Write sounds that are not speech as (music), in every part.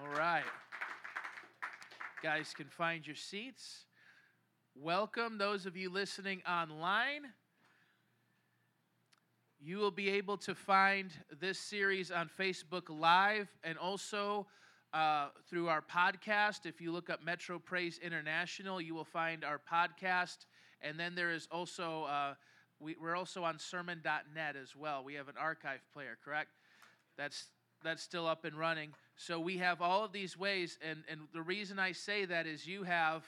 All right. Guys can find your seats. Welcome, those of you listening online. You will be able to find this series on Facebook Live and also uh, through our podcast. If you look up Metro Praise International, you will find our podcast. And then there is also, uh, we, we're also on sermon.net as well. We have an archive player, correct? That's, that's still up and running. So we have all of these ways. And, and the reason I say that is you have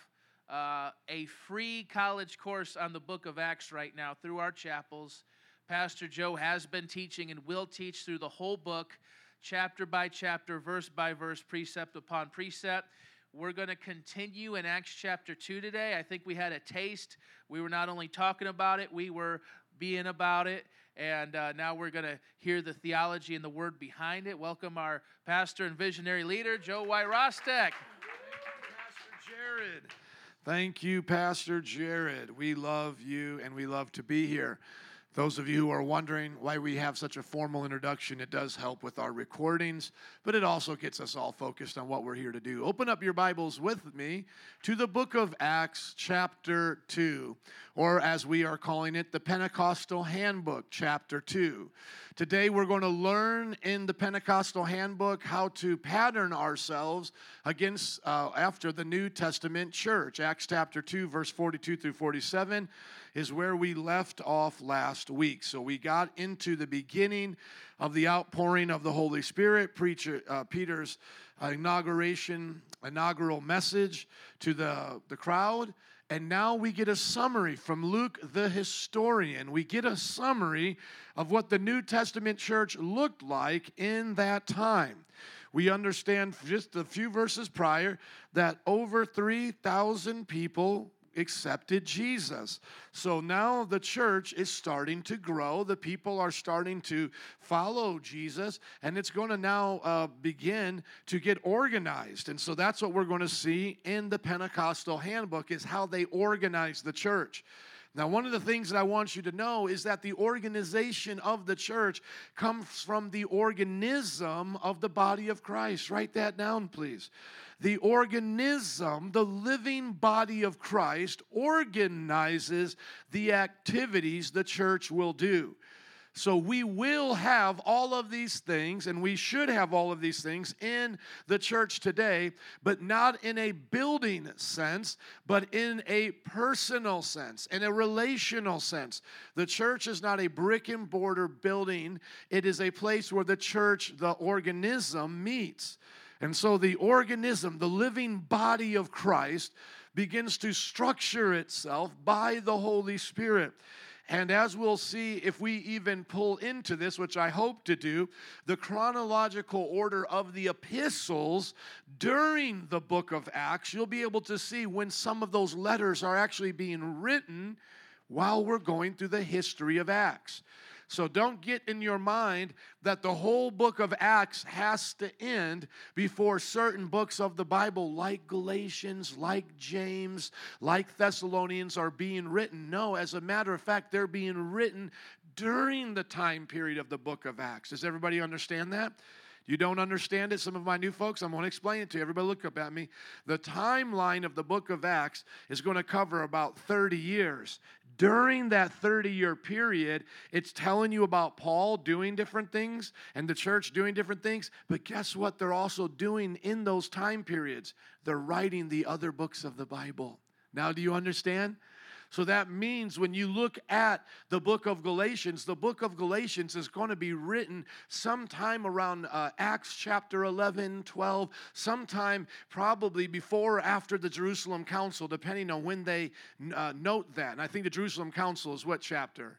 uh, a free college course on the book of Acts right now through our chapels. Pastor Joe has been teaching and will teach through the whole book, chapter by chapter, verse by verse, precept upon precept. We're going to continue in Acts chapter 2 today. I think we had a taste. We were not only talking about it, we were being about it. And uh, now we're going to hear the theology and the word behind it. Welcome our pastor and visionary leader, Joe Wyrostek. Pastor Jared. Thank you, Pastor Jared. We love you and we love to be here. Those of you who are wondering why we have such a formal introduction, it does help with our recordings, but it also gets us all focused on what we're here to do. Open up your Bibles with me to the book of Acts, chapter 2, or as we are calling it, the Pentecostal Handbook, chapter 2. Today we're going to learn in the Pentecostal Handbook how to pattern ourselves against uh, after the New Testament church. Acts chapter 2, verse 42 through 47 is where we left off last week. So we got into the beginning of the outpouring of the Holy Spirit, preacher uh, Peter's inauguration, inaugural message to the, the crowd. And now we get a summary from Luke the historian. We get a summary of what the New Testament church looked like in that time. We understand just a few verses prior that over 3,000 people accepted Jesus. So now the church is starting to grow. The people are starting to follow Jesus, and it's going to now uh, begin to get organized. And so that's what we're going to see in the Pentecostal handbook is how they organize the church. Now, one of the things that I want you to know is that the organization of the church comes from the organism of the body of Christ. Write that down, please the organism, the living body of Christ, organizes the activities the church will do. So we will have all of these things, and we should have all of these things in the church today, but not in a building sense, but in a personal sense, in a relational sense. The church is not a brick and mortar building, it is a place where the church, the organism, meets. And so the organism, the living body of Christ, begins to structure itself by the Holy Spirit. And as we'll see, if we even pull into this, which I hope to do, the chronological order of the epistles during the book of Acts, you'll be able to see when some of those letters are actually being written while we're going through the history of Acts. So don't get in your mind that the whole book of Acts has to end before certain books of the Bible, like Galatians, like James, like Thessalonians, are being written. No, as a matter of fact, they're being written during the time period of the book of Acts. Does everybody understand that? You don't understand it? Some of my new folks, I'm going to explain it to you. Everybody look up at me. The timeline of the book of Acts is going to cover about 30 years during that 30 year period, it's telling you about Paul doing different things and the church doing different things. But guess what? They're also doing in those time periods? They're writing the other books of the Bible. Now, do you understand? So that means when you look at the book of Galatians, the book of Galatians is going to be written sometime around uh, Acts chapter 11, 12, sometime probably before or after the Jerusalem Council, depending on when they uh, note that. And I think the Jerusalem Council is what chapter?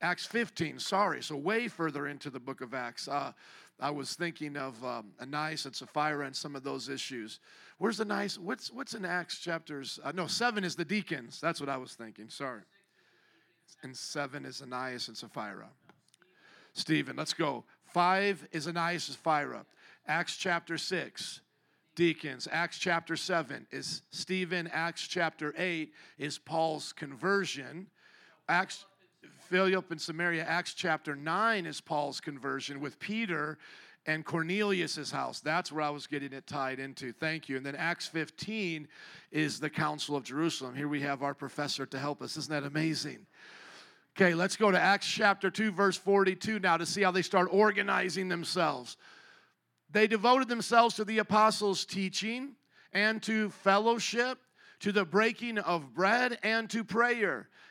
Acts 15, sorry. So, way further into the book of Acts. Uh, I was thinking of um, Ananias and Sapphira and some of those issues. Where's Ananias? What's, what's in Acts chapters? Uh, no, seven is the deacons. That's what I was thinking. Sorry. And seven is Ananias and Sapphira. Stephen, let's go. Five is Ananias and Sapphira. Acts chapter six, deacons. Acts chapter seven is Stephen. Acts chapter eight is Paul's conversion. Acts Philip in Samaria, Acts chapter 9 is Paul's conversion with Peter and Cornelius's house. That's where I was getting it tied into. Thank you. And then Acts 15 is the Council of Jerusalem. Here we have our professor to help us. Isn't that amazing? Okay, let's go to Acts chapter 2, verse 42 now to see how they start organizing themselves. They devoted themselves to the apostles' teaching and to fellowship, to the breaking of bread, and to prayer.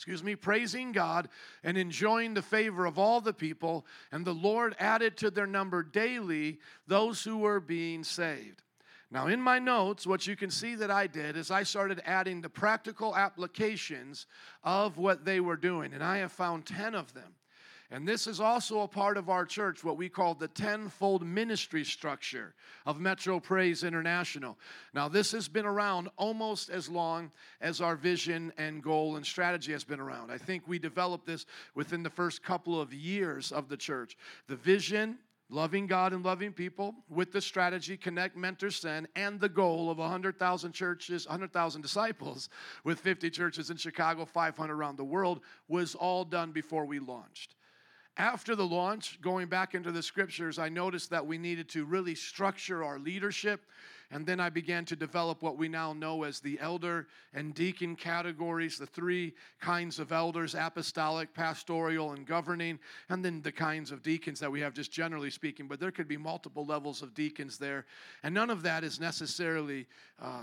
excuse me, praising God and enjoying the favor of all the people, and the Lord added to their number daily those who were being saved. Now, in my notes, what you can see that I did is I started adding the practical applications of what they were doing, and I have found 10 of them. And this is also a part of our church, what we call the tenfold ministry structure of Metro Praise International. Now, this has been around almost as long as our vision and goal and strategy has been around. I think we developed this within the first couple of years of the church. The vision, loving God and loving people with the strategy connect, mentor, send, and the goal of 100,000 churches, 100,000 disciples with 50 churches in Chicago, 500 around the world was all done before we launched. After the launch, going back into the scriptures, I noticed that we needed to really structure our leadership and then I began to develop what we now know as the elder and deacon categories, the three kinds of elders apostolic, pastoral, and governing, and then the kinds of deacons that we have, just generally speaking. But there could be multiple levels of deacons there. And none of that is necessarily, uh,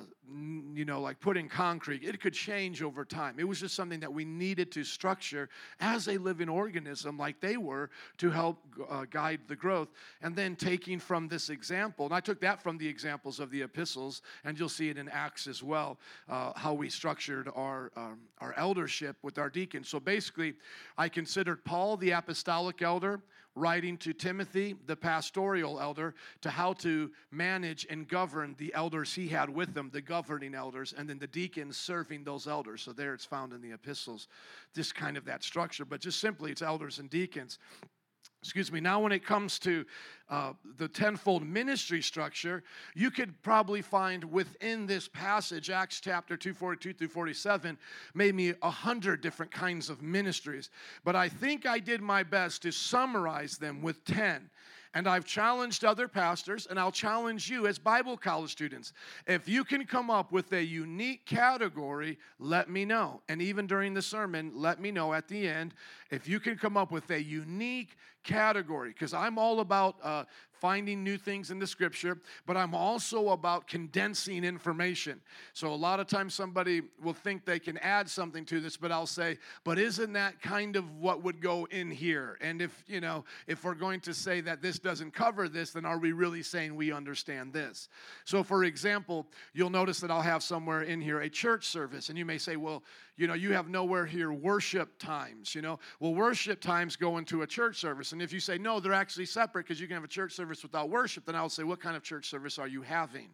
you know, like put in concrete. It could change over time. It was just something that we needed to structure as a living organism, like they were, to help uh, guide the growth. And then taking from this example, and I took that from the examples of the the epistles, and you'll see it in Acts as well, uh, how we structured our, um, our eldership with our deacons. So basically, I considered Paul the apostolic elder, writing to Timothy, the pastoral elder, to how to manage and govern the elders he had with them, the governing elders, and then the deacons serving those elders. So there it's found in the epistles, this kind of that structure. But just simply, it's elders and deacons. Excuse me. Now, when it comes to uh, the tenfold ministry structure, you could probably find within this passage, Acts chapter 2, 42 through 47, maybe a hundred different kinds of ministries. But I think I did my best to summarize them with 10. And I've challenged other pastors, and I'll challenge you as Bible college students. If you can come up with a unique category, let me know. And even during the sermon, let me know at the end if you can come up with a unique category, because I'm all about uh, finding new things in the scripture, but I'm also about condensing information. So a lot of times somebody will think they can add something to this, but I'll say, but isn't that kind of what would go in here? And if, you know, if we're going to say that this doesn't cover this, then are we really saying we understand this? So for example, you'll notice that I'll have somewhere in here a church service, and you may say, well, you know, you have nowhere here worship times, you know. Well, worship times go into a church service. And if you say, no, they're actually separate because you can have a church service without worship, then I'll say, what kind of church service are you having?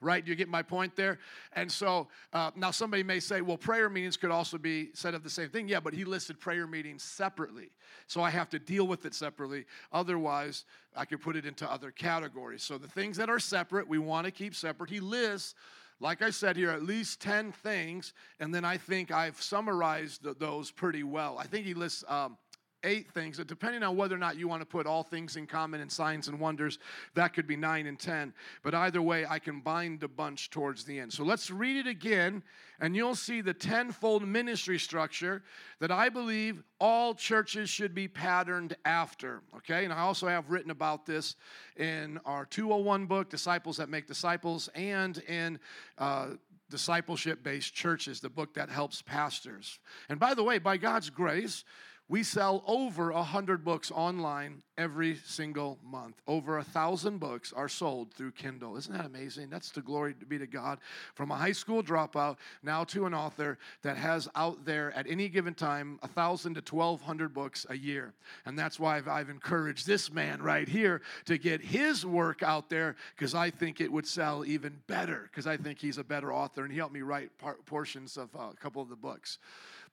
right? Do you get my point there? And so uh, now somebody may say, well, prayer meetings could also be said of the same thing. Yeah, but he listed prayer meetings separately. So I have to deal with it separately. Otherwise, I could put it into other categories. So the things that are separate, we want to keep separate. He lists like I said here, at least 10 things, and then I think I've summarized those pretty well. I think he lists um, eight things. Depending on whether or not you want to put all things in common and signs and wonders, that could be nine and 10. But either way, I combined a bunch towards the end. So let's read it again, and you'll see the tenfold ministry structure that I believe all churches should be patterned after. Okay, and I also have written about this in our 201 book, Disciples That Make Disciples, and in uh, Discipleship Based Churches, the book that helps pastors. And by the way, by God's grace, We sell over a hundred books online every single month. Over a thousand books are sold through Kindle. Isn't that amazing? That's the glory to be to God. From a high school dropout now to an author that has out there at any given time a thousand to twelve hundred books a year. And that's why I've, I've encouraged this man right here to get his work out there because I think it would sell even better because I think he's a better author and he helped me write portions of uh, a couple of the books.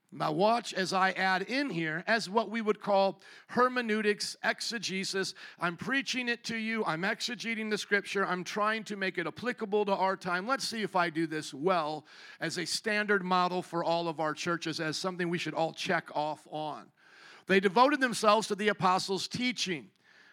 Now, watch as I add in here as what we would call hermeneutics, exegesis. I'm preaching it to you, I'm exegeting the scripture, I'm trying to make it applicable to our time. Let's see if I do this well as a standard model for all of our churches, as something we should all check off on. They devoted themselves to the apostles' teaching.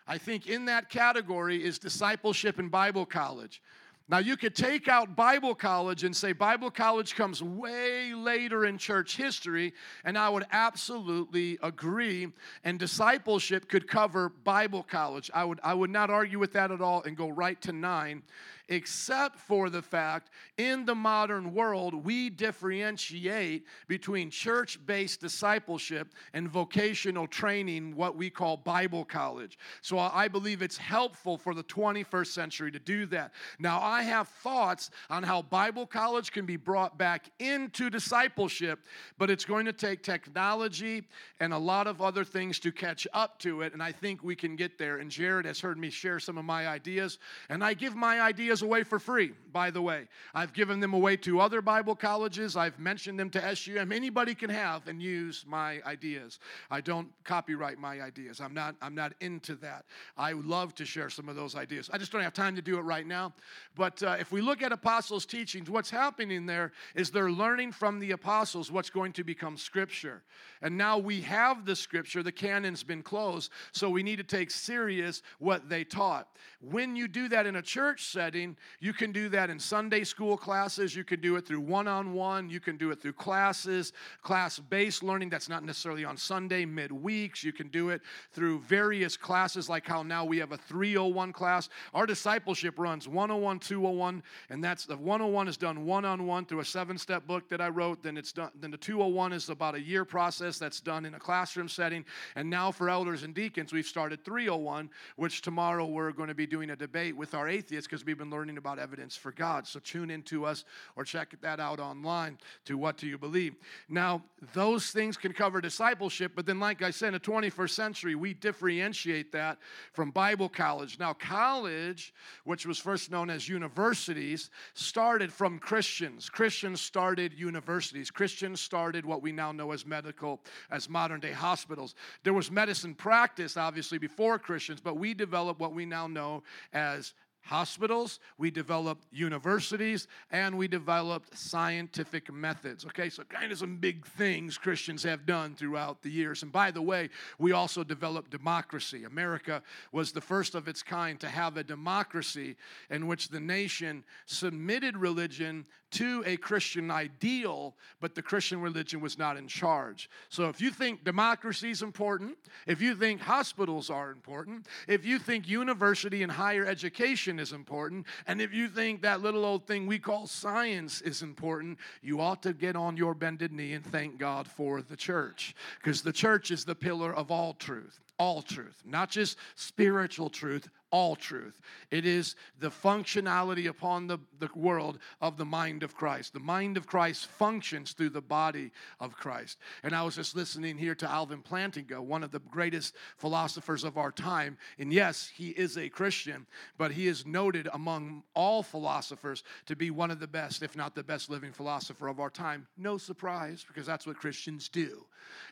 I think in that category is discipleship and Bible college. Now, you could take out Bible college and say Bible college comes way later in church history, and I would absolutely agree. And discipleship could cover Bible college. I would, I would not argue with that at all and go right to nine except for the fact in the modern world we differentiate between church based discipleship and vocational training, what we call Bible college. So I believe it's helpful for the 21st century to do that. Now, I have thoughts on how Bible college can be brought back into discipleship, but it's going to take technology and a lot of other things to catch up to it, and I think we can get there. And Jared has heard me share some of my ideas, and I give my ideas ideas away for free, by the way. I've given them away to other Bible colleges. I've mentioned them to SUM. Anybody can have and use my ideas. I don't copyright my ideas. I'm not, I'm not into that. I love to share some of those ideas. I just don't have time to do it right now. But uh, if we look at apostles' teachings, what's happening there is they're learning from the apostles what's going to become scripture. And now we have the scripture, the canon's been closed, so we need to take serious what they taught. When you do that in a church setting, you can do that in Sunday school classes, you can do it through one on one, you can do it through classes, class based learning that's not necessarily on Sunday, midweeks. You can do it through various classes, like how now we have a 301 class. Our discipleship runs 101, 201, and that's the 101 is done one on one through a seven step book that I wrote. Then it's done, then the 201 is about a year process that's done in a classroom setting. And now for elders and deacons, we've started 301, which tomorrow we're going to be doing a debate with our atheists because we've been learning about evidence for God. So tune into us or check that out online to What Do You Believe? Now, those things can cover discipleship, but then, like I said, in the 21st century, we differentiate that from Bible college. Now, college, which was first known as universities, started from Christians. Christians started universities. Christians started what we now know as medical as modern day hospitals. There was medicine practice, obviously, before Christians, but we developed what we now know as hospitals, we developed universities, and we developed scientific methods. Okay, so kind of some big things Christians have done throughout the years. And by the way, we also developed democracy. America was the first of its kind to have a democracy in which the nation submitted religion to a Christian ideal, but the Christian religion was not in charge. So if you think democracy is important, if you think hospitals are important, if you think university and higher education is important, and if you think that little old thing we call science is important, you ought to get on your bended knee and thank God for the church, because the church is the pillar of all truth all truth, not just spiritual truth, all truth. It is the functionality upon the, the world of the mind of Christ. The mind of Christ functions through the body of Christ. And I was just listening here to Alvin Plantinga, one of the greatest philosophers of our time. And yes, he is a Christian, but he is noted among all philosophers to be one of the best, if not the best living philosopher of our time. No surprise, because that's what Christians do.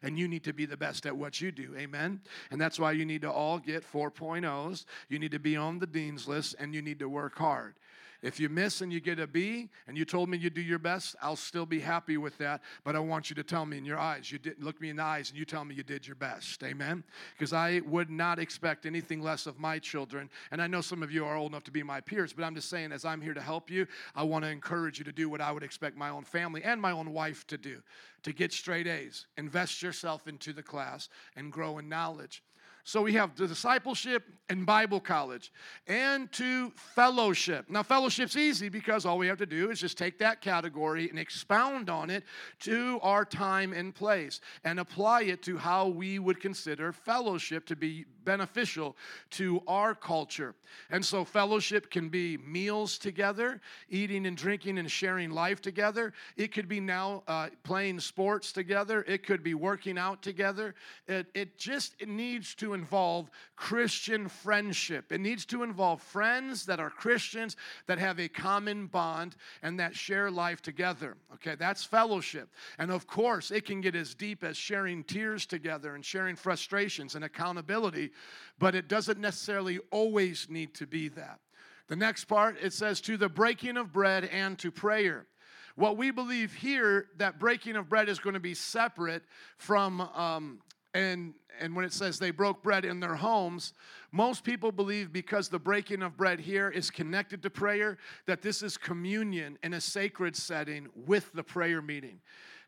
And you need to be the best at what you do. Amen? And that's why you need to all get 4.0s. You need to be on the dean's list and you need to work hard. If you miss and you get a B and you told me you do your best, I'll still be happy with that. But I want you to tell me in your eyes, you didn't look me in the eyes and you tell me you did your best. Amen. Because I would not expect anything less of my children. And I know some of you are old enough to be my peers, but I'm just saying, as I'm here to help you, I want to encourage you to do what I would expect my own family and my own wife to do to get straight A's. Invest yourself into the class and grow in knowledge. So we have discipleship and Bible college, and to fellowship. Now, fellowship's easy because all we have to do is just take that category and expound on it to our time and place and apply it to how we would consider fellowship to be beneficial to our culture. And so, fellowship can be meals together, eating and drinking and sharing life together. It could be now uh, playing sports together. It could be working out together. It, it just it needs to involve Christian friendship. It needs to involve friends that are Christians that have a common bond and that share life together. Okay, that's fellowship. And of course, it can get as deep as sharing tears together and sharing frustrations and accountability, but it doesn't necessarily always need to be that. The next part, it says, to the breaking of bread and to prayer. What we believe here, that breaking of bread is going to be separate from um, and and when it says they broke bread in their homes most people believe because the breaking of bread here is connected to prayer that this is communion in a sacred setting with the prayer meeting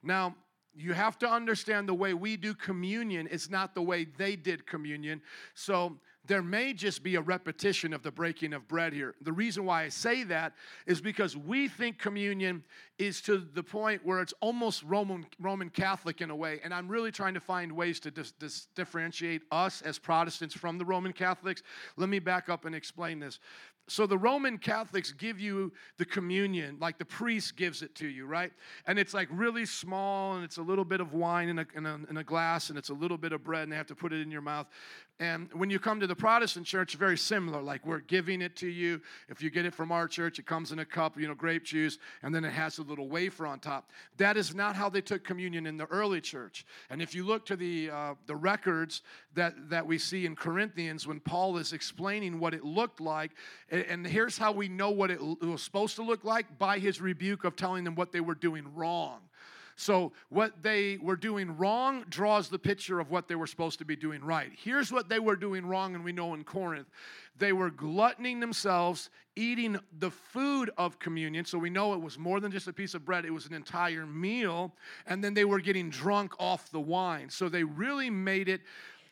now you have to understand the way we do communion is not the way they did communion. So there may just be a repetition of the breaking of bread here. The reason why I say that is because we think communion is to the point where it's almost Roman, Roman Catholic in a way. And I'm really trying to find ways to dis, dis, differentiate us as Protestants from the Roman Catholics. Let me back up and explain this. So the Roman Catholics give you the communion, like the priest gives it to you, right? And it's like really small, and it's a little bit of wine in a, in a, in a glass, and it's a little bit of bread, and they have to put it in your mouth. And when you come to the Protestant church, very similar. Like we're giving it to you. If you get it from our church, it comes in a cup, you know, grape juice, and then it has a little wafer on top. That is not how they took communion in the early church. And if you look to the uh, the records that that we see in Corinthians when Paul is explaining what it looked like, and, and here's how we know what it was supposed to look like by his rebuke of telling them what they were doing wrong. So, what they were doing wrong draws the picture of what they were supposed to be doing right. Here's what they were doing wrong, and we know in Corinth they were gluttoning themselves, eating the food of communion. So, we know it was more than just a piece of bread, it was an entire meal. And then they were getting drunk off the wine. So, they really made it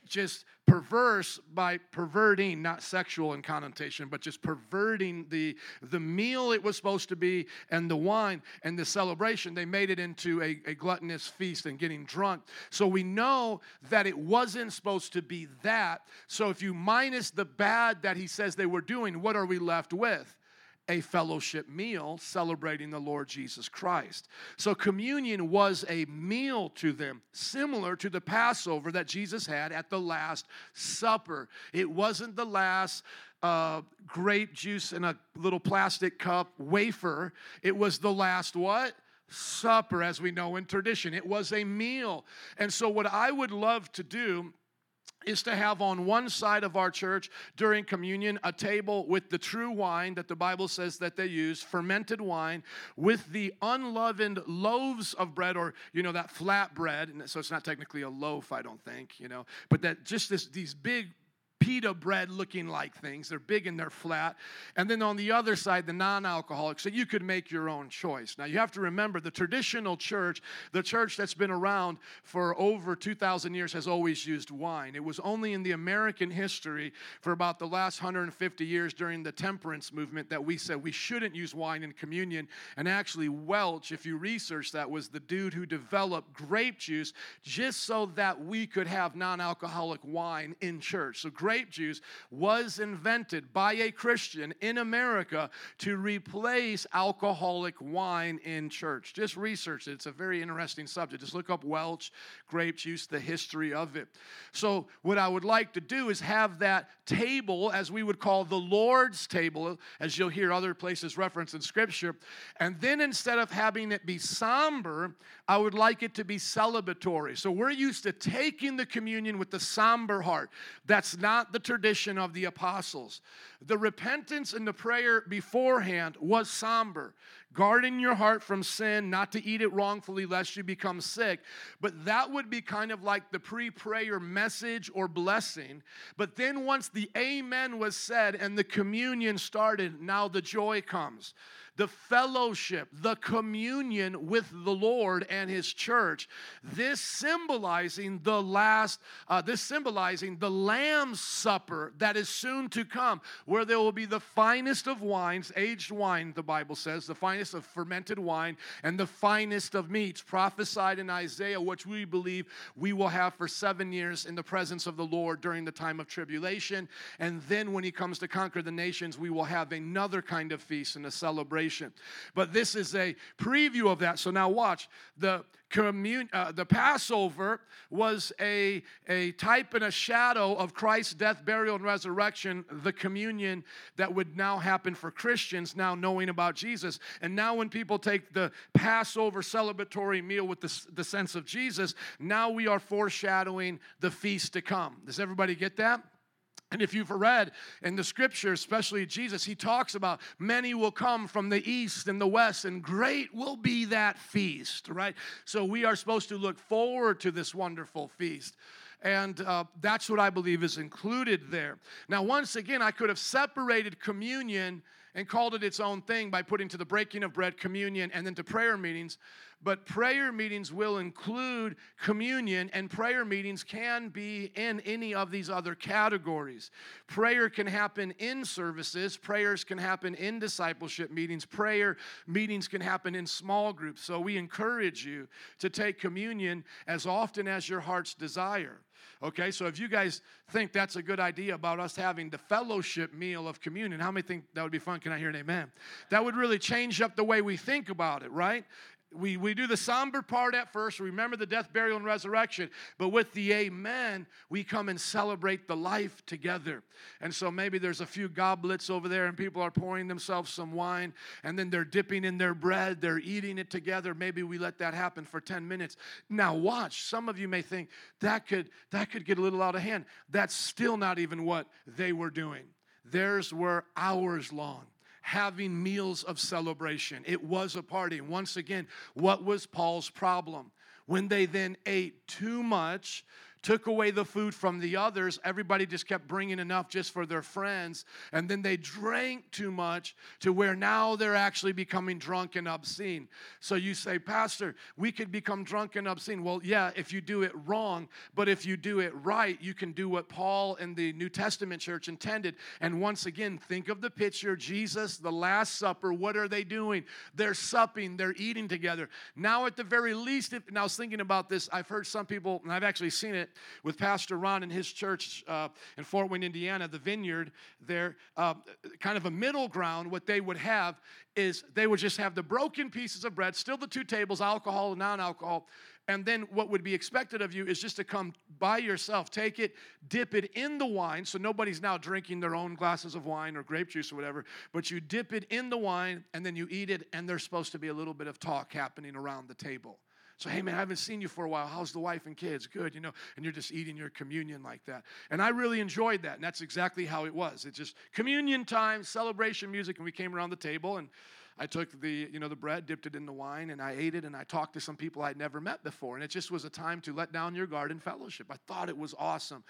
just perverse by perverting not sexual in connotation but just perverting the the meal it was supposed to be and the wine and the celebration. They made it into a, a gluttonous feast and getting drunk. So we know that it wasn't supposed to be that. So if you minus the bad that he says they were doing what are we left with a fellowship meal celebrating the Lord Jesus Christ. So, communion was a meal to them, similar to the Passover that Jesus had at the Last Supper. It wasn't the last uh, grape juice in a little plastic cup wafer, it was the last what? Supper, as we know in tradition. It was a meal. And so, what I would love to do is to have on one side of our church during communion a table with the true wine that the Bible says that they use, fermented wine, with the unleavened loaves of bread, or you know that flat bread. So it's not technically a loaf, I don't think, you know, but that just this these big pita bread looking like things. They're big and they're flat. And then on the other side, the non alcoholic. So you could make your own choice. Now you have to remember the traditional church, the church that's been around for over 2,000 years, has always used wine. It was only in the American history for about the last 150 years during the temperance movement that we said we shouldn't use wine in communion. And actually, Welch, if you research that, was the dude who developed grape juice just so that we could have non alcoholic wine in church. So, grape grape juice was invented by a Christian in America to replace alcoholic wine in church. Just research it. It's a very interesting subject. Just look up Welch grape juice, the history of it. So, what I would like to do is have that table, as we would call the Lord's table, as you'll hear other places referenced in Scripture. And then instead of having it be somber, I would like it to be celebratory. So, we're used to taking the communion with the somber heart. That's not the tradition of the apostles. The repentance and the prayer beforehand was somber, guarding your heart from sin, not to eat it wrongfully lest you become sick. But that would be kind of like the pre prayer message or blessing. But then once the amen was said and the communion started, now the joy comes. The fellowship, the communion with the Lord and His church. This symbolizing the last, uh, this symbolizing the Lamb's Supper that is soon to come, where there will be the finest of wines, aged wine, the Bible says, the finest of fermented wine, and the finest of meats, prophesied in Isaiah, which we believe we will have for seven years in the presence of the Lord during the time of tribulation. And then when He comes to conquer the nations, we will have another kind of feast and a celebration. But this is a preview of that. So now watch the commun- uh, the Passover was a, a type and a shadow of Christ's death, burial, and resurrection, the communion that would now happen for Christians now knowing about Jesus. And now, when people take the Passover celebratory meal with the, the sense of Jesus, now we are foreshadowing the feast to come. Does everybody get that? And if you've read in the scripture, especially Jesus, he talks about many will come from the east and the west, and great will be that feast, right? So we are supposed to look forward to this wonderful feast. And uh, that's what I believe is included there. Now, once again, I could have separated communion and called it its own thing by putting to the breaking of bread, communion, and then to prayer meetings. But prayer meetings will include communion, and prayer meetings can be in any of these other categories. Prayer can happen in services, prayers can happen in discipleship meetings, prayer meetings can happen in small groups. So we encourage you to take communion as often as your heart's desire. Okay, so if you guys think that's a good idea about us having the fellowship meal of communion, how many think that would be fun? Can I hear an amen? That would really change up the way we think about it, right? We, we do the somber part at first, remember the death, burial, and resurrection. But with the amen, we come and celebrate the life together. And so maybe there's a few goblets over there, and people are pouring themselves some wine, and then they're dipping in their bread, they're eating it together. Maybe we let that happen for 10 minutes. Now, watch. Some of you may think that could, that could get a little out of hand. That's still not even what they were doing. Theirs were hours long having meals of celebration. It was a party. Once again, what was Paul's problem? When they then ate too much, took away the food from the others. Everybody just kept bringing enough just for their friends. And then they drank too much to where now they're actually becoming drunk and obscene. So you say, Pastor, we could become drunk and obscene. Well, yeah, if you do it wrong, but if you do it right, you can do what Paul and the New Testament church intended. And once again, think of the picture Jesus, the Last Supper. What are they doing? They're supping, they're eating together. Now, at the very least, if, and I was thinking about this, I've heard some people, and I've actually seen it, with Pastor Ron and his church uh, in Fort Wayne, Indiana, the vineyard there, uh, kind of a middle ground. What they would have is they would just have the broken pieces of bread, still the two tables, alcohol and non alcohol. And then what would be expected of you is just to come by yourself, take it, dip it in the wine. So nobody's now drinking their own glasses of wine or grape juice or whatever, but you dip it in the wine and then you eat it, and there's supposed to be a little bit of talk happening around the table. So, hey, man, I haven't seen you for a while. How's the wife and kids? Good, you know, and you're just eating your communion like that. And I really enjoyed that. And that's exactly how it was. It's just communion time, celebration music, and we came around the table and I took the, you know, the bread, dipped it in the wine, and I ate it, and I talked to some people I'd never met before. And it just was a time to let down your guard in fellowship. I thought it was awesome.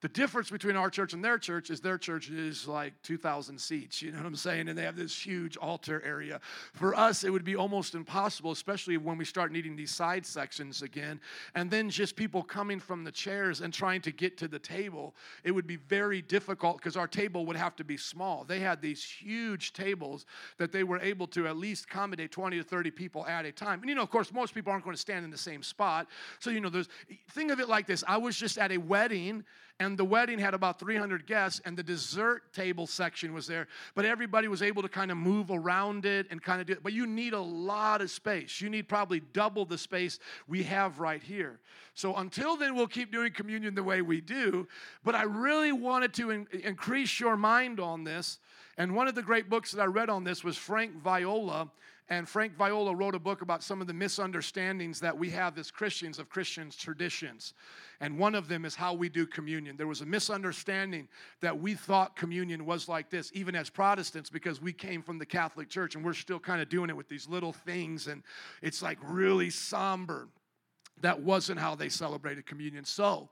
The difference between our church and their church is their church is like 2,000 seats, you know what I'm saying? And they have this huge altar area. For us, it would be almost impossible, especially when we start needing these side sections again. And then just people coming from the chairs and trying to get to the table. It would be very difficult because our table would have to be small. They had these huge tables that they were able to at least accommodate 20 to 30 people at a time. And you know, of course, most people aren't going to stand in the same spot. So, you know, there's, think of it like this I was just at a wedding and the wedding had about 300 guests and the dessert table section was there but everybody was able to kind of move around it and kind of do it. But you need a lot of space. You need probably double the space we have right here. So until then we'll keep doing communion the way we do but i really wanted to in- increase your mind on this and one of the great books that i read on this was frank viola and Frank Viola wrote a book about some of the misunderstandings that we have as Christians of Christians' traditions. And one of them is how we do communion. There was a misunderstanding that we thought communion was like this, even as Protestants, because we came from the Catholic Church and we're still kind of doing it with these little things. And it's like really somber. That wasn't how they celebrated communion. So,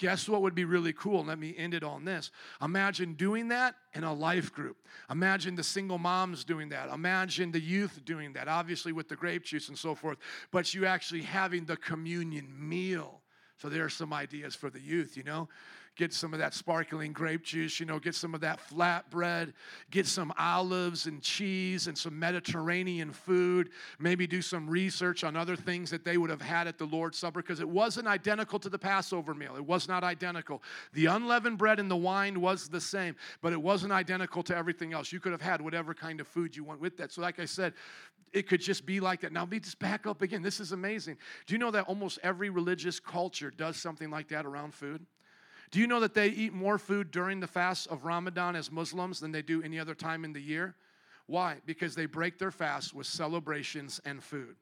Guess what would be really cool? Let me end it on this. Imagine doing that in a life group. Imagine the single moms doing that. Imagine the youth doing that, obviously with the grape juice and so forth, but you actually having the communion meal. So there are some ideas for the youth, you know get some of that sparkling grape juice, you know, get some of that flatbread, get some olives and cheese and some Mediterranean food, maybe do some research on other things that they would have had at the Lord's Supper because it wasn't identical to the Passover meal. It was not identical. The unleavened bread and the wine was the same, but it wasn't identical to everything else. You could have had whatever kind of food you want with that. So, like I said, it could just be like that. Now, let me just back up again. This is amazing. Do you know that almost every religious culture does something like that around food? Do you know that they eat more food during the fast of Ramadan as Muslims than they do any other time in the year? Why? Because they break their fast with celebrations and food.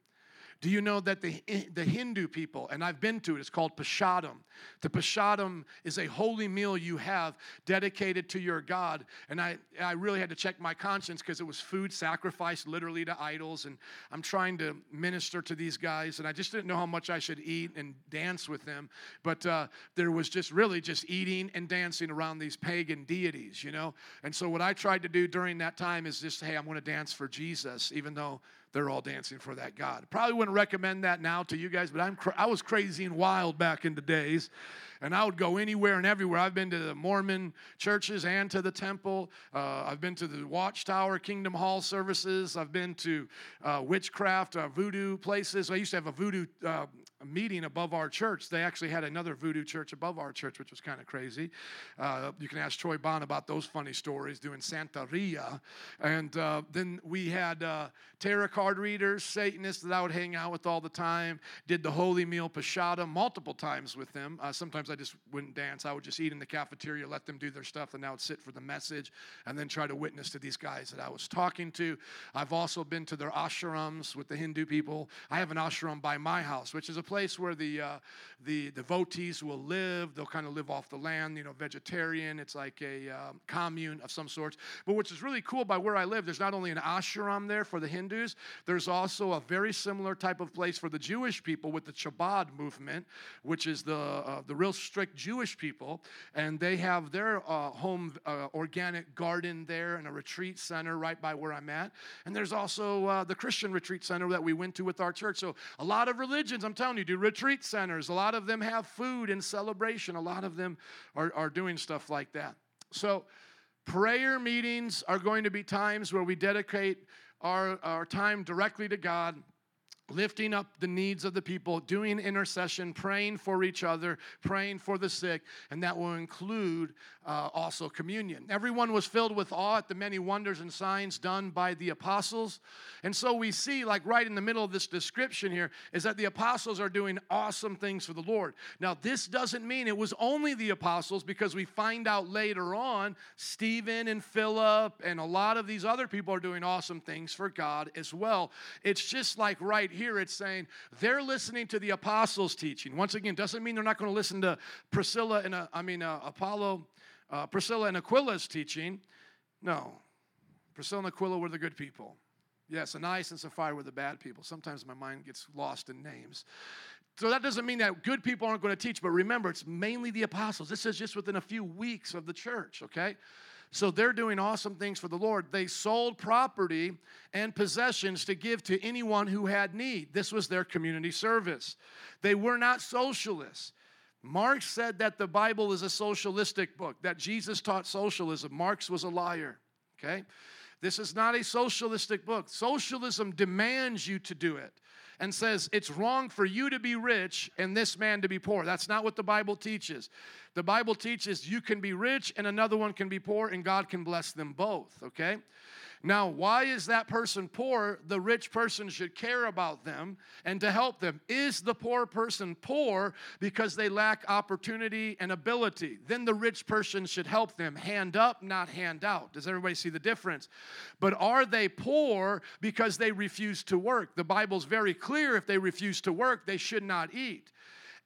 Do you know that the, the Hindu people, and I've been to it, it's called Prasadam. The Prasadam is a holy meal you have dedicated to your God. And I, I really had to check my conscience because it was food sacrificed literally to idols. And I'm trying to minister to these guys, and I just didn't know how much I should eat and dance with them. But uh, there was just really just eating and dancing around these pagan deities, you know? And so what I tried to do during that time is just, hey, I'm going to dance for Jesus, even though they're all dancing for that God. Probably wouldn't recommend that now to you guys, but I'm I was crazy and wild back in the days and I would go anywhere and everywhere. I've been to the Mormon churches and to the temple. Uh, I've been to the Watchtower Kingdom Hall services. I've been to uh, witchcraft, uh, voodoo places. I used to have a voodoo uh, meeting above our church. They actually had another voodoo church above our church, which was kind of crazy. Uh, you can ask Troy Bond about those funny stories doing Santeria. And uh, then we had tarot card readers, Satanists that I would hang out with all the time. Did the Holy Meal Prasadam multiple times with them. sometimes I just wouldn't dance. I would just eat in the cafeteria, let them do their stuff, and I would sit for the message and then try to witness to these guys that I was talking to. I've also been to their ashrams with the Hindu people. I have an ashram by my house, which is a place where the, uh, the devotees will live. They'll kind of live off the land, you know, vegetarian. It's like a um, commune of some sorts. But which is really cool by where I live, there's not only an ashram there for the Hindus, there's also a very similar type of place for the Jewish people with the Chabad movement, which is the, uh, the real strict Jewish people, and they have their uh, home uh, organic garden there and a retreat center right by where I'm at. And there's also uh, the Christian retreat center that we went to with our church. So a lot of religions, I'm telling you, do retreat centers. A lot of them have food and celebration. A lot of them are, are doing stuff like that. So prayer meetings are going to be times where we dedicate our, our time directly to God lifting up the needs of the people, doing intercession, praying for each other, praying for the sick, and that will include uh, also communion. Everyone was filled with awe at the many wonders and signs done by the apostles. And so we see, like right in the middle of this description here, is that the apostles are doing awesome things for the Lord. Now, this doesn't mean it was only the apostles because we find out later on Stephen and Philip and a lot of these other people are doing awesome things for God as well. It's just like right here, it's saying they're listening to the apostles' teaching. Once again, doesn't mean they're not going to listen to Priscilla and uh, I mean uh, Apollo, uh, Priscilla and Aquila's teaching. No, Priscilla and Aquila were the good people. Yes, Ananias and Sapphira were the bad people. Sometimes my mind gets lost in names. So that doesn't mean that good people aren't going to teach, but remember, it's mainly the apostles. This is just within a few weeks of the church, okay? So they're doing awesome things for the Lord. They sold property and possessions to give to anyone who had need. This was their community service. They were not socialists. Marx said that the Bible is a socialistic book, that Jesus taught socialism. Marx was a liar, okay? This is not a socialistic book. Socialism demands you to do it and says it's wrong for you to be rich and this man to be poor. That's not what the Bible teaches. The Bible teaches you can be rich and another one can be poor and God can bless them both, okay? Now, why is that person poor? The rich person should care about them and to help them. Is the poor person poor because they lack opportunity and ability? Then the rich person should help them. Hand up, not hand out. Does everybody see the difference? But are they poor because they refuse to work? The Bible's very clear if they refuse to work, they should not eat.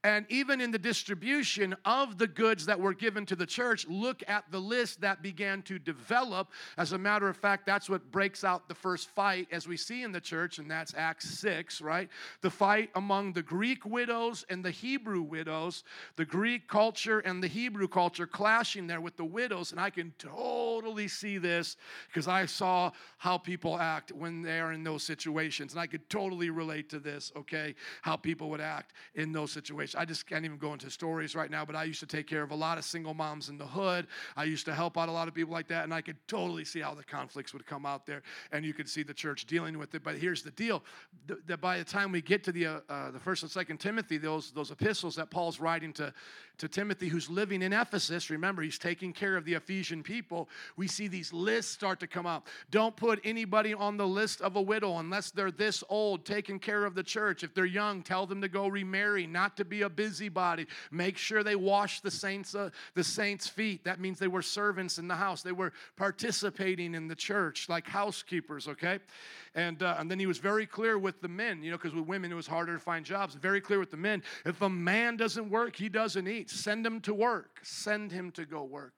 And even in the distribution of the goods that were given to the church, look at the list that began to develop. As a matter of fact, that's what breaks out the first fight as we see in the church, and that's Acts 6, right? The fight among the Greek widows and the Hebrew widows, the Greek culture and the Hebrew culture clashing there with the widows. And I can totally see this because I saw how people act when they are in those situations. And I could totally relate to this, okay? How people would act in those situations. I just can't even go into stories right now, but I used to take care of a lot of single moms in the hood. I used to help out a lot of people like that, and I could totally see how the conflicts would come out there, and you could see the church dealing with it. But here's the deal: that by the time we get to the uh, uh, the first and second Timothy, those those epistles that Paul's writing to to Timothy, who's living in Ephesus, remember he's taking care of the Ephesian people. We see these lists start to come up. Don't put anybody on the list of a widow unless they're this old, taking care of the church. If they're young, tell them to go remarry, not to be a busybody. Make sure they wash the saints uh, the saints' feet. That means they were servants in the house. They were participating in the church like housekeepers. Okay, and uh, and then he was very clear with the men. You know, because with women it was harder to find jobs. Very clear with the men. If a man doesn't work, he doesn't eat. Send him to work. Send him to go work.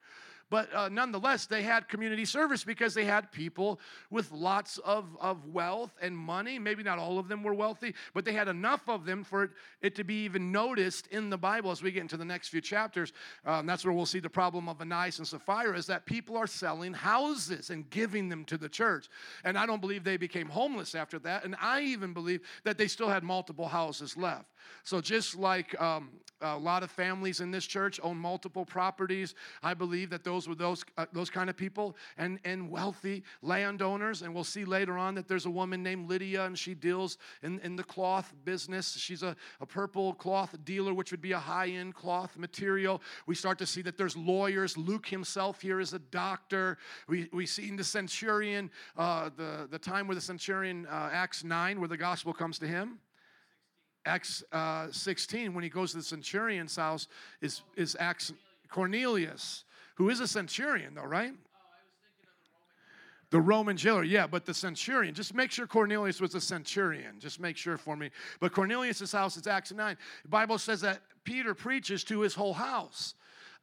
But uh, nonetheless, they had community service because they had people with lots of, of wealth and money. Maybe not all of them were wealthy, but they had enough of them for it, it to be even noticed in the Bible as we get into the next few chapters. Um, that's where we'll see the problem of Ananias and Sapphira is that people are selling houses and giving them to the church. And I don't believe they became homeless after that. And I even believe that they still had multiple houses left. So just like um, a lot of families in this church own multiple properties, I believe that those were those uh, those kind of people and and wealthy landowners. And we'll see later on that there's a woman named Lydia, and she deals in, in the cloth business. She's a, a purple cloth dealer, which would be a high-end cloth material. We start to see that there's lawyers. Luke himself here is a doctor. We, we see in the centurion, uh, the, the time where the centurion, uh, Acts 9, where the gospel comes to him. Acts uh, 16, when he goes to the centurion's house, is, is Acts Cornelius, who is a centurion, though, right? The Roman jailer, yeah, but the centurion. Just make sure Cornelius was a centurion. Just make sure for me. But Cornelius' house is Acts 9. The Bible says that Peter preaches to his whole house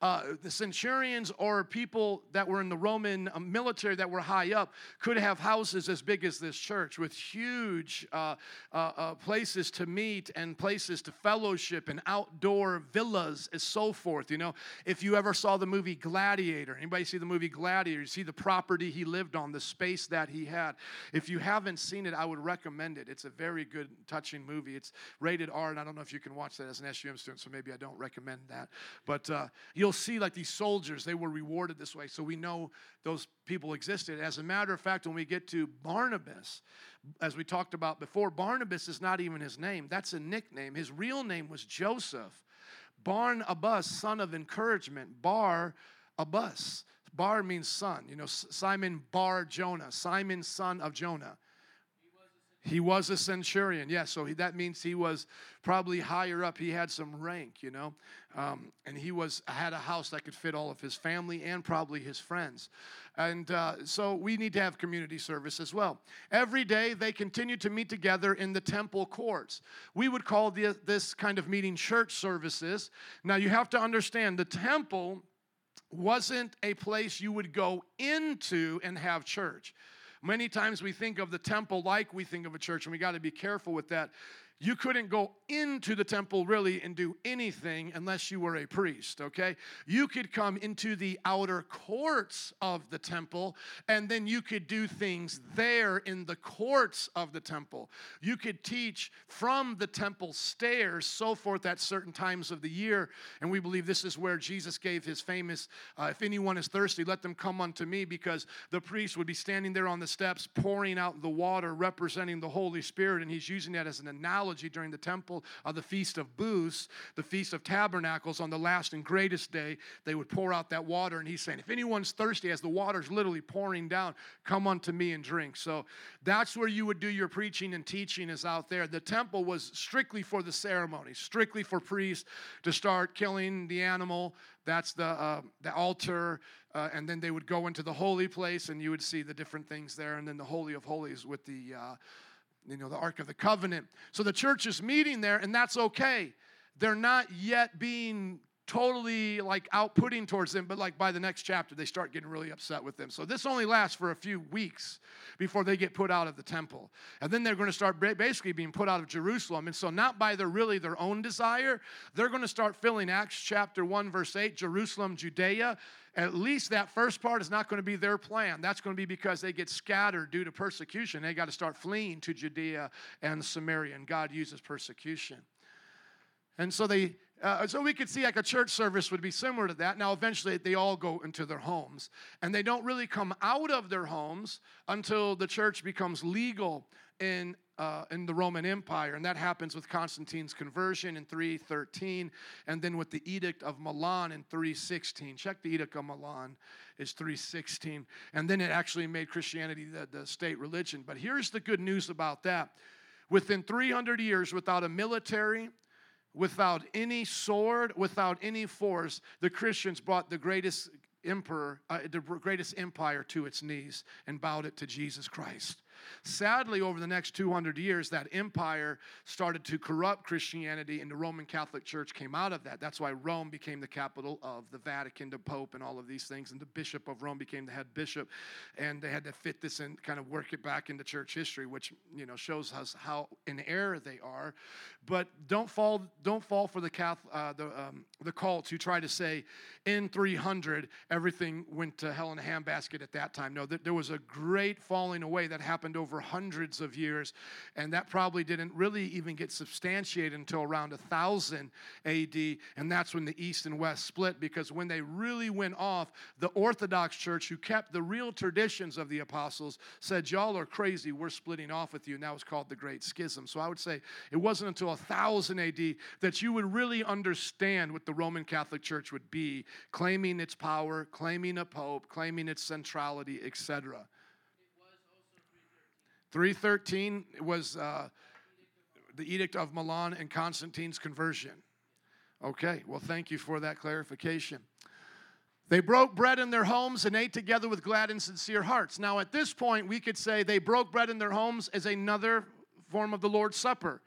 uh, the centurions or people that were in the Roman uh, military that were high up could have houses as big as this church with huge uh, uh, uh, places to meet and places to fellowship and outdoor villas and so forth. You know, if you ever saw the movie Gladiator, anybody see the movie Gladiator? You see the property he lived on, the space that he had. If you haven't seen it, I would recommend it. It's a very good, touching movie. It's rated R, and I don't know if you can watch that as an SUM student, so maybe I don't recommend that. But uh, you'll you'll see like these soldiers, they were rewarded this way. So we know those people existed. As a matter of fact, when we get to Barnabas, as we talked about before, Barnabas is not even his name, that's a nickname. His real name was Joseph. Barnabas, son of encouragement. Bar Abbas. Bar means son. You know, Simon Bar Jonah, Simon, son of Jonah. He was a centurion, yes. Yeah, so he, that means he was probably higher up. He had some rank, you know, um, and he was had a house that could fit all of his family and probably his friends. And uh, so we need to have community service as well. Every day they continue to meet together in the temple courts. We would call the, this kind of meeting church services. Now you have to understand the temple wasn't a place you would go into and have church. Many times we think of the temple like we think of a church, and we got to be careful with that you couldn't go into the temple really and do anything unless you were a priest, okay? You could come into the outer courts of the temple and then you could do things there in the courts of the temple. You could teach from the temple stairs, so forth, at certain times of the year. And we believe this is where Jesus gave his famous, uh, if anyone is thirsty, let them come unto me, because the priest would be standing there on the steps pouring out the water representing the Holy Spirit. And he's using that as an analogy during the temple of the Feast of Booths, the Feast of Tabernacles, on the last and greatest day, they would pour out that water. And he's saying, if anyone's thirsty, as the water's literally pouring down, come unto me and drink. So that's where you would do your preaching and teaching is out there. The temple was strictly for the ceremony, strictly for priests to start killing the animal. That's the, uh, the altar. Uh, and then they would go into the holy place and you would see the different things there. And then the Holy of Holies with the. Uh, you know, the Ark of the Covenant. So the church is meeting there, and that's okay. they're not yet being totally like outputting towards them, but like by the next chapter, they start getting really upset with them. So this only lasts for a few weeks before they get put out of the temple. And then they're going to start basically being put out of Jerusalem. And so, not by their really their own desire, they're going to start filling Acts chapter 1, verse 8, Jerusalem, Judea. At least that first part is not going to be their plan. That's going to be because they get scattered due to persecution. They got to start fleeing to Judea and Samaria, and God uses persecution. And so they uh, so we could see like a church service would be similar to that. Now, eventually, they all go into their homes, and they don't really come out of their homes until the church becomes legal in uh, in the Roman Empire, and that happens with Constantine's conversion in 313, and then with the Edict of Milan in 316. Check the Edict of Milan is 316, and then it actually made Christianity the, the state religion. But here's the good news about that: within 300 years, without a military without any sword, without any force, the Christians brought the greatest emperor, uh, the greatest empire to its knees and bowed it to Jesus Christ. Sadly, over the next 200 years, that empire started to corrupt Christianity, and the Roman Catholic Church came out of that. That's why Rome became the capital of the Vatican, the Pope, and all of these things. And the Bishop of Rome became the head bishop, and they had to fit this and kind of work it back into church history, which you know shows us how in error they are. But don't fall, don't fall for the Catholic, uh, the um, the cults who try to say in 300 everything went to hell in a handbasket at that time. No, there was a great falling away that happened over hundreds of years, and that probably didn't really even get substantiated until around 1000 AD, and that's when the East and West split because when they really went off, the Orthodox Church, who kept the real traditions of the apostles, said, Y'all are crazy, we're splitting off with you, and that was called the Great Schism. So I would say it wasn't until 1000 AD that you would really understand what the Roman Catholic Church would be claiming its power, claiming a pope, claiming its centrality, etc. 313 was uh, the Edict of Milan and Constantine's conversion. Okay, well, thank you for that clarification. They broke bread in their homes and ate together with glad and sincere hearts. Now, at this point, we could say they broke bread in their homes as another form of the Lord's Supper.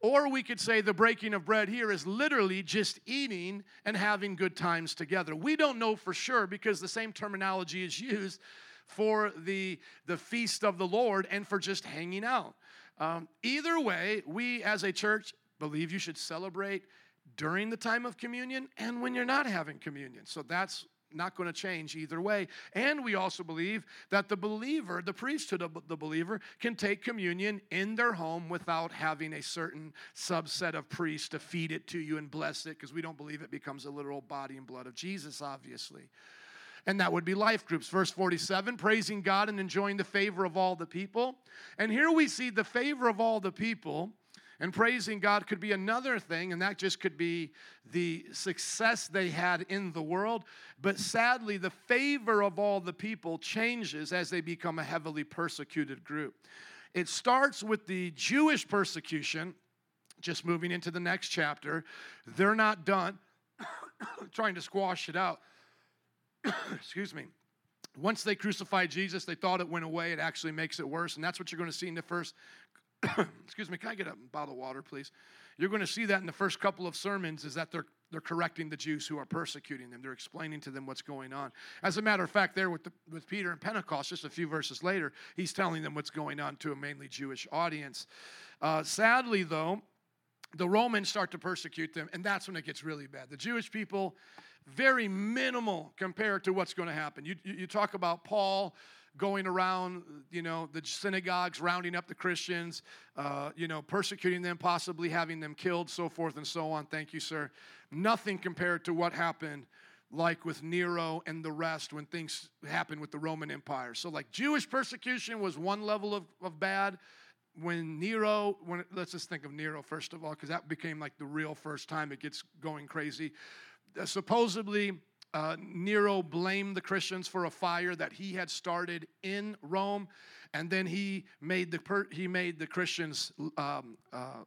Or we could say the breaking of bread here is literally just eating and having good times together. We don't know for sure because the same terminology is used for the, the feast of the Lord and for just hanging out. Um, either way, we as a church believe you should celebrate during the time of communion and when you're not having communion. So that's not going to change either way. And we also believe that the believer, the priesthood of the believer, can take communion in their home without having a certain subset of priests to feed it to you and bless it, because we don't believe it becomes a literal body and blood of Jesus, obviously. And that would be life groups. Verse 47 praising God and enjoying the favor of all the people. And here we see the favor of all the people and praising God could be another thing, and that just could be the success they had in the world. But sadly, the favor of all the people changes as they become a heavily persecuted group. It starts with the Jewish persecution, just moving into the next chapter. They're not done (coughs) trying to squash it out. (coughs) Excuse me once they crucified Jesus, they thought it went away. It actually makes it worse. And that's what you're going to see in the first (coughs) excuse me, can I get a bottle of water, please? You're going to see that in the first couple of sermons is that they're they're correcting the Jews who are persecuting them. They're explaining to them what's going on. As a matter of fact, there with, the, with Peter and Pentecost, just a few verses later, he's telling them what's going on to a mainly Jewish audience. Uh, sadly, though, the Romans start to persecute them, and that's when it gets really bad. The Jewish people, very minimal compared to what's going to happen. You, you, talk about Paul going around, you know, the synagogues, rounding up the Christians, uh, you know, persecuting them, possibly having them killed, so forth and so on. Thank you, sir. Nothing compared to what happened like with Nero and the rest when things happened with the Roman Empire. So, like, Jewish persecution was one level of, of bad. When Nero, when let's just think of Nero first of all, because that became like the real first time it gets going crazy. Uh, supposedly, uh, Nero blamed the Christians for a fire that he had started in Rome, and then he made the per- he made the Christians um, uh,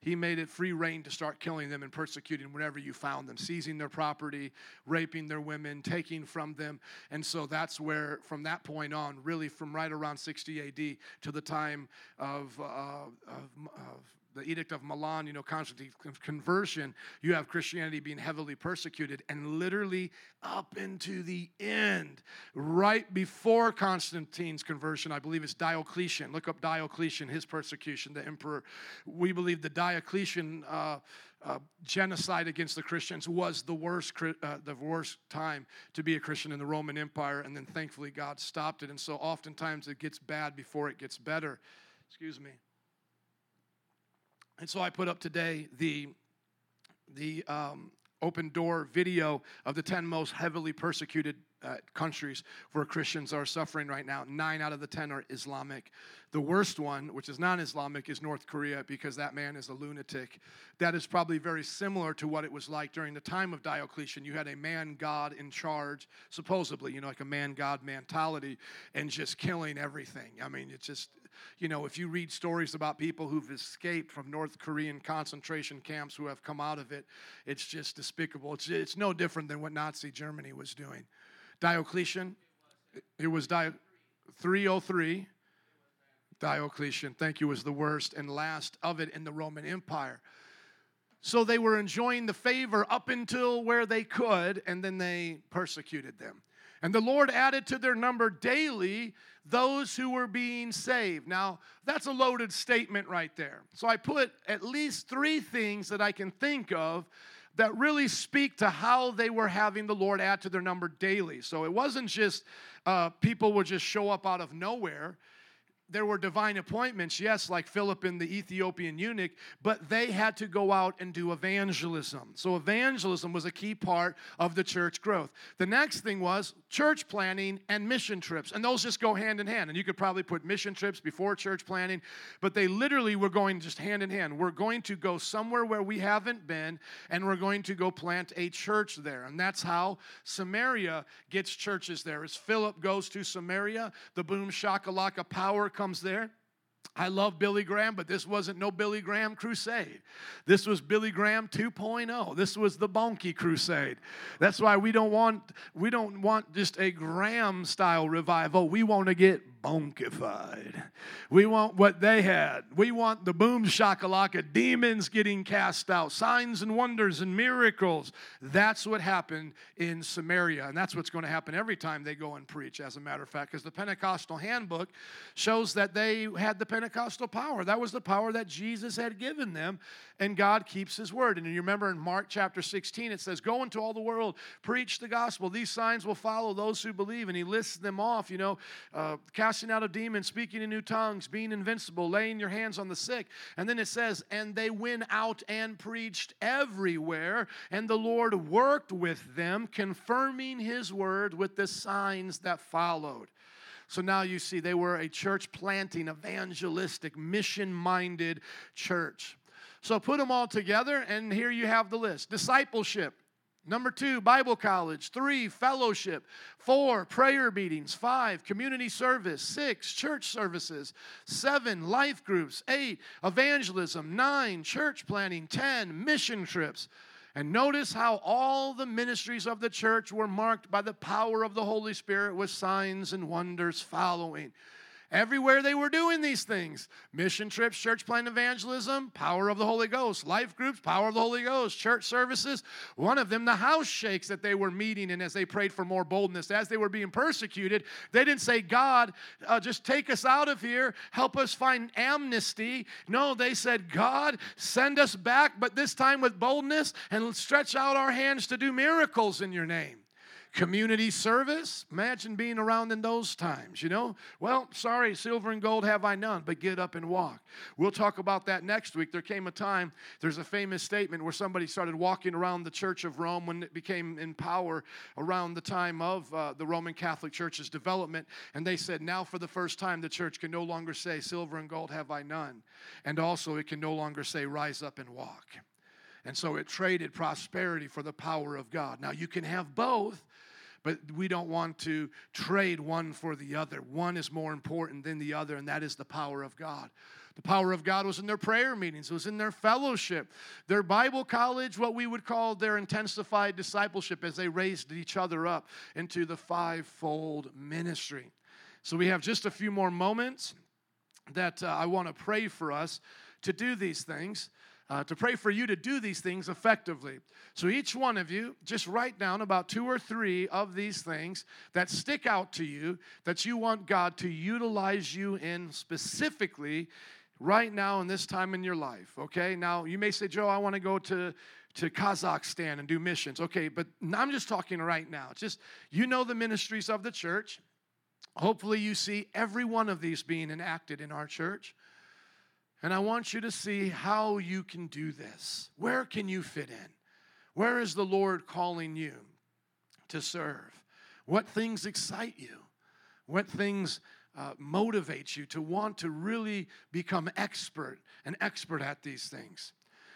he made it free reign to start killing them and persecuting wherever you found them, seizing their property, raping their women, taking from them, and so that's where from that point on, really from right around 60 A.D. to the time of, uh, of, of the Edict of Milan, you know, Constantine's conversion, you have Christianity being heavily persecuted. And literally up into the end, right before Constantine's conversion, I believe it's Diocletian. Look up Diocletian, his persecution, the emperor. We believe the Diocletian. Uh, uh, genocide against the Christians was the worst, uh, the worst time to be a Christian in the Roman Empire, and then thankfully God stopped it. And so oftentimes it gets bad before it gets better. Excuse me. And so I put up today the the um, open door video of the 10 most heavily persecuted uh, countries where Christians are suffering right now. Nine out of the 10 are Islamic. The worst one, which is non Islamic, is North Korea because that man is a lunatic. That is probably very similar to what it was like during the time of Diocletian. You had a man God in charge, supposedly, you know, like a man God mentality, and just killing everything. I mean, it's just, you know, if you read stories about people who've escaped from North Korean concentration camps who have come out of it, it's just despicable. It's, it's no different than what Nazi Germany was doing. Diocletian, it was Di- 303. Diocletian, thank you, was the worst and last of it in the Roman Empire. So they were enjoying the favor up until where they could, and then they persecuted them. And the Lord added to their number daily those who were being saved. Now, that's a loaded statement right there. So I put at least three things that I can think of that really speak to how they were having the Lord add to their number daily. So it wasn't just uh, people would just show up out of nowhere there were divine appointments, yes, like Philip and the Ethiopian eunuch, but they had to go out and do evangelism. So, evangelism was a key part of the church growth. The next thing was church planting and mission trips, and those just go hand in hand. And you could probably put mission trips before church planting, but they literally were going just hand in hand. We're going to go somewhere where we haven't been, and we're going to go plant a church there. And that's how Samaria gets churches there. As Philip goes to Samaria, the boom shakalaka power comes there. I love Billy Graham, but this wasn't no Billy Graham crusade. This was Billy Graham 2.0. This was the Bonky crusade. That's why we don't want we don't want just a Graham style revival. We want to get bonkified. We want what they had. We want the boom shakalaka, demons getting cast out, signs and wonders and miracles. That's what happened in Samaria. And that's what's going to happen every time they go and preach, as a matter of fact, because the Pentecostal handbook shows that they had the Pentecostal power. That was the power that Jesus had given them, and God keeps his word. And you remember in Mark chapter 16, it says, Go into all the world, preach the gospel. These signs will follow those who believe. And he lists them off, you know, uh, casting out of demons, speaking in new tongues, being invincible, laying your hands on the sick. And then it says, and they went out and preached everywhere, and the Lord worked with them, confirming his word with the signs that followed. So now you see they were a church planting, evangelistic, mission minded church. So put them all together, and here you have the list discipleship Number two, Bible college. Three, fellowship. Four, prayer meetings. Five, community service. Six, church services. Seven, life groups. Eight, evangelism. Nine, church planting. Ten, mission trips. And notice how all the ministries of the church were marked by the power of the Holy Spirit with signs and wonders following. Everywhere they were doing these things mission trips, church plan evangelism, power of the Holy Ghost, life groups, power of the Holy Ghost, church services. One of them, the house shakes that they were meeting in as they prayed for more boldness. As they were being persecuted, they didn't say, God, uh, just take us out of here, help us find amnesty. No, they said, God, send us back, but this time with boldness and stretch out our hands to do miracles in your name. Community service, imagine being around in those times, you know? Well, sorry, silver and gold have I none, but get up and walk. We'll talk about that next week. There came a time, there's a famous statement where somebody started walking around the Church of Rome when it became in power around the time of uh, the Roman Catholic Church's development. And they said, now for the first time, the church can no longer say, silver and gold have I none. And also, it can no longer say, rise up and walk. And so it traded prosperity for the power of God. Now, you can have both, but we don't want to trade one for the other. One is more important than the other, and that is the power of God. The power of God was in their prayer meetings, it was in their fellowship, their Bible college, what we would call their intensified discipleship as they raised each other up into the fivefold ministry. So we have just a few more moments that uh, I want to pray for us to do these things uh, to pray for you to do these things effectively. So each one of you, just write down about two or three of these things that stick out to you that you want God to utilize you in specifically right now in this time in your life. Okay, now you may say, Joe, I want to go to to Kazakhstan and do missions. Okay, but I'm just talking right now. just you know the ministries of the church. Hopefully, you see every one of these being enacted in our church. And I want you to see how you can do this. Where can you fit in? Where is the Lord calling you to serve? What things excite you? What things uh, motivate you to want to really become expert, an expert at these things?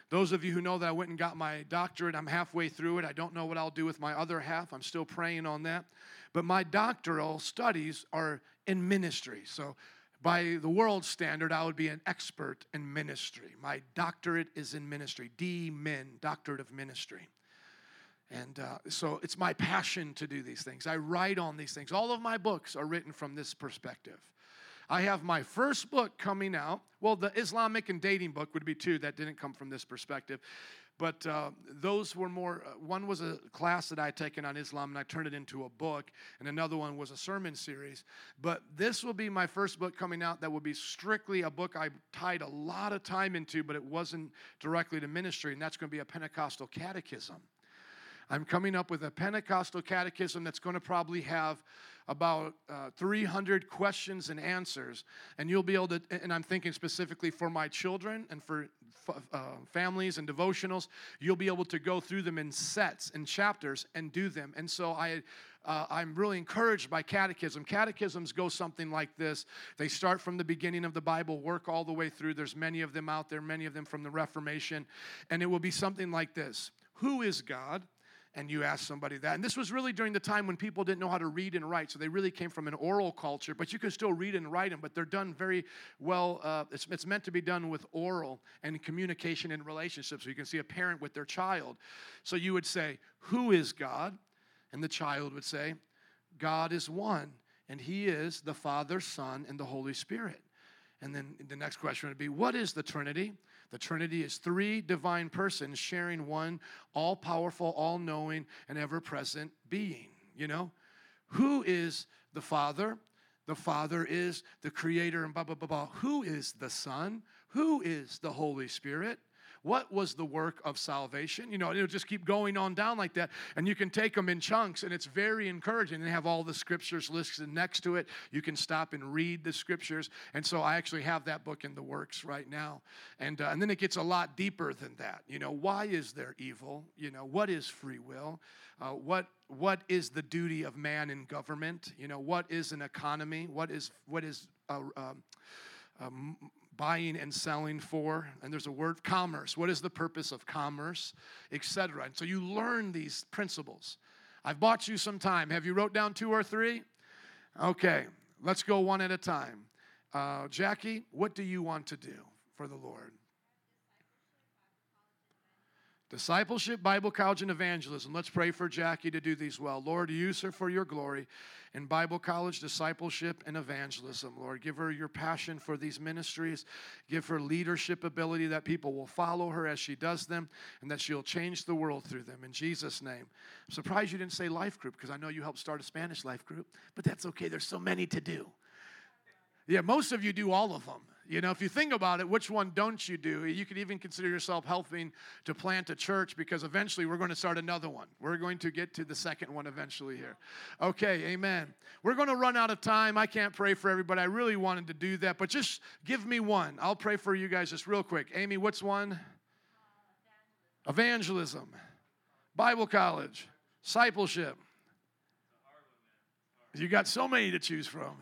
Those of you who know that I went and got my doctorate, I'm halfway through it. I don't know what I'll do with my other half. I'm still praying on that. But my doctoral studies are in ministry. So by the world standard, I would be an expert in ministry. My doctorate is in ministry, D Min, Doctorate of Ministry. And uh, so it's my passion to do these things. I write on these things. All of my books are written from this perspective. I have my first book coming out. Well, the Islamic and dating book would be two that didn't come from this perspective. But uh, those were more, uh, one was a class that I had taken on Islam and I turned it into a book, and another one was a sermon series. But this will be my first book coming out that will be strictly a book I tied a lot of time into, but it wasn't directly to ministry, and that's going to be a Pentecostal catechism. I'm coming up with a Pentecostal catechism that's going to probably have about uh, 300 questions and answers. And you'll be able to, and I'm thinking specifically for my children and for uh, families and devotionals, you'll be able to go through them in sets and chapters and do them. And so I, uh, I'm really encouraged by catechism. Catechisms go something like this they start from the beginning of the Bible, work all the way through. There's many of them out there, many of them from the Reformation. And it will be something like this Who is God? And you ask somebody that. And this was really during the time when people didn't know how to read and write, so they really came from an oral culture, but you can still read and write them, but they're done very well. Uh, it's, it's meant to be done with oral and communication and relationships, so you can see a parent with their child. So you would say, Who is God? And the child would say, God is one, and He is the Father, Son, and the Holy Spirit. And then the next question would be, What is the Trinity? The Trinity is three divine persons sharing one all powerful, all knowing, and ever present being. You know? Who is the Father? The Father is the Creator and blah, blah, blah, blah. Who is the Son? Who is the Holy Spirit? What was the work of salvation? You know, it'll just keep going on down like that. And you can take them in chunks, and it's very encouraging. They have all the scriptures listed next to it. You can stop and read the scriptures. And so I actually have that book in the works right now. And, uh, and then it gets a lot deeper than that. You know, why is there evil? You know, what is free will? Uh, what what is the duty of man in government? You know, what is an economy? What is what is a, um, um, buying and selling for and there's a word commerce. What is the purpose of commerce etc and so you learn these principles. I've bought you some time. Have you wrote down two or three? Okay let's go one at a time. Uh, jackie what do you want to do for the lord Discipleship, Bible college, and evangelism. Let's pray for Jackie to do these well. Lord, use her for your glory in Bible college, discipleship, and evangelism. Lord, give her your passion for these ministries. Give her leadership ability that people will follow her as she does them and that she'll change the world through them. In Jesus' name. I'm surprised you didn't say life group because I know you helped start a Spanish life group, but that's okay. There's so many to do. Yeah, most of you do all of them. You know, if you think about it, which one don't you do? You could even consider yourself helping to plant a church because eventually we're going to start another one. We're going to get to the second one eventually here. Okay, amen. We're going to run out of time. I can't pray for everybody. I really wanted to do that, but just give me one. I'll pray for you guys just real quick. Amy, what's one? Evangelism, Bible college, discipleship. You got so many to choose from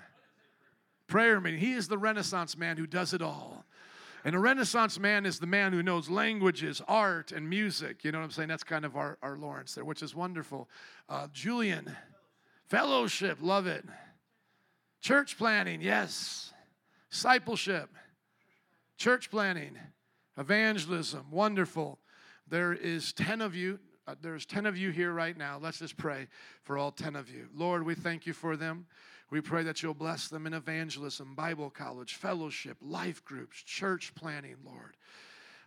prayer meeting. He is the Renaissance man who does it all. And a Renaissance man is the man who knows languages, art, and music. You know what I'm saying? That's kind of our, our Lawrence there, which is wonderful. Uh, Julian, fellowship, love it. Church planning, yes. Discipleship, church planting, evangelism, wonderful. There is 10 of you. Uh, there's 10 of you here right now. Let's just pray for all 10 of you. Lord, we thank you for them. We pray that you'll bless them in evangelism, Bible college, fellowship, life groups, church planting, Lord.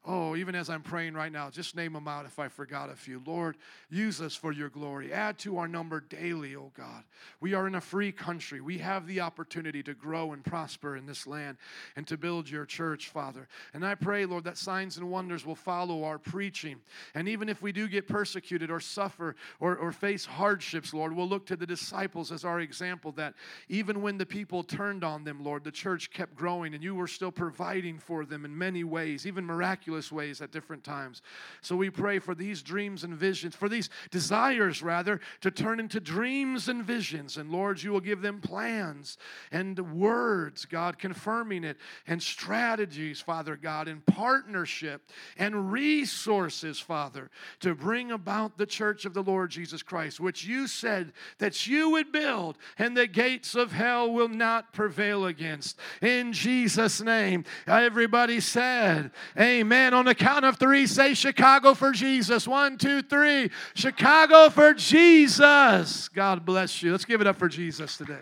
Oh, even as I'm praying right now, just name them out if I forgot a few. Lord, use us for your glory. Add to our number daily, oh God. We are in a free country. We have the opportunity to grow and prosper in this land and to build your church, Father. And I pray, Lord, that signs and wonders will follow our preaching. And even if we do get persecuted or suffer or, or face hardships, Lord, we'll look to the disciples as our example that even when the people turned on them, Lord, the church kept growing and you were still providing for them in many ways, even miraculous ways at different times. So we pray for these dreams and visions, for these desires, rather, to turn into dreams and visions. And Lord, you will give them plans and words, God, confirming it, and strategies, Father God, in partnership and resources, Father, to bring about the church of the Lord Jesus Christ, which you said that you would build, and the gates of hell will not prevail against. In Jesus' name, everybody said, Amen. Amen. On the count of three, say Chicago for Jesus. One, two, three. Chicago for Jesus. God bless you. Let's give it up for Jesus today.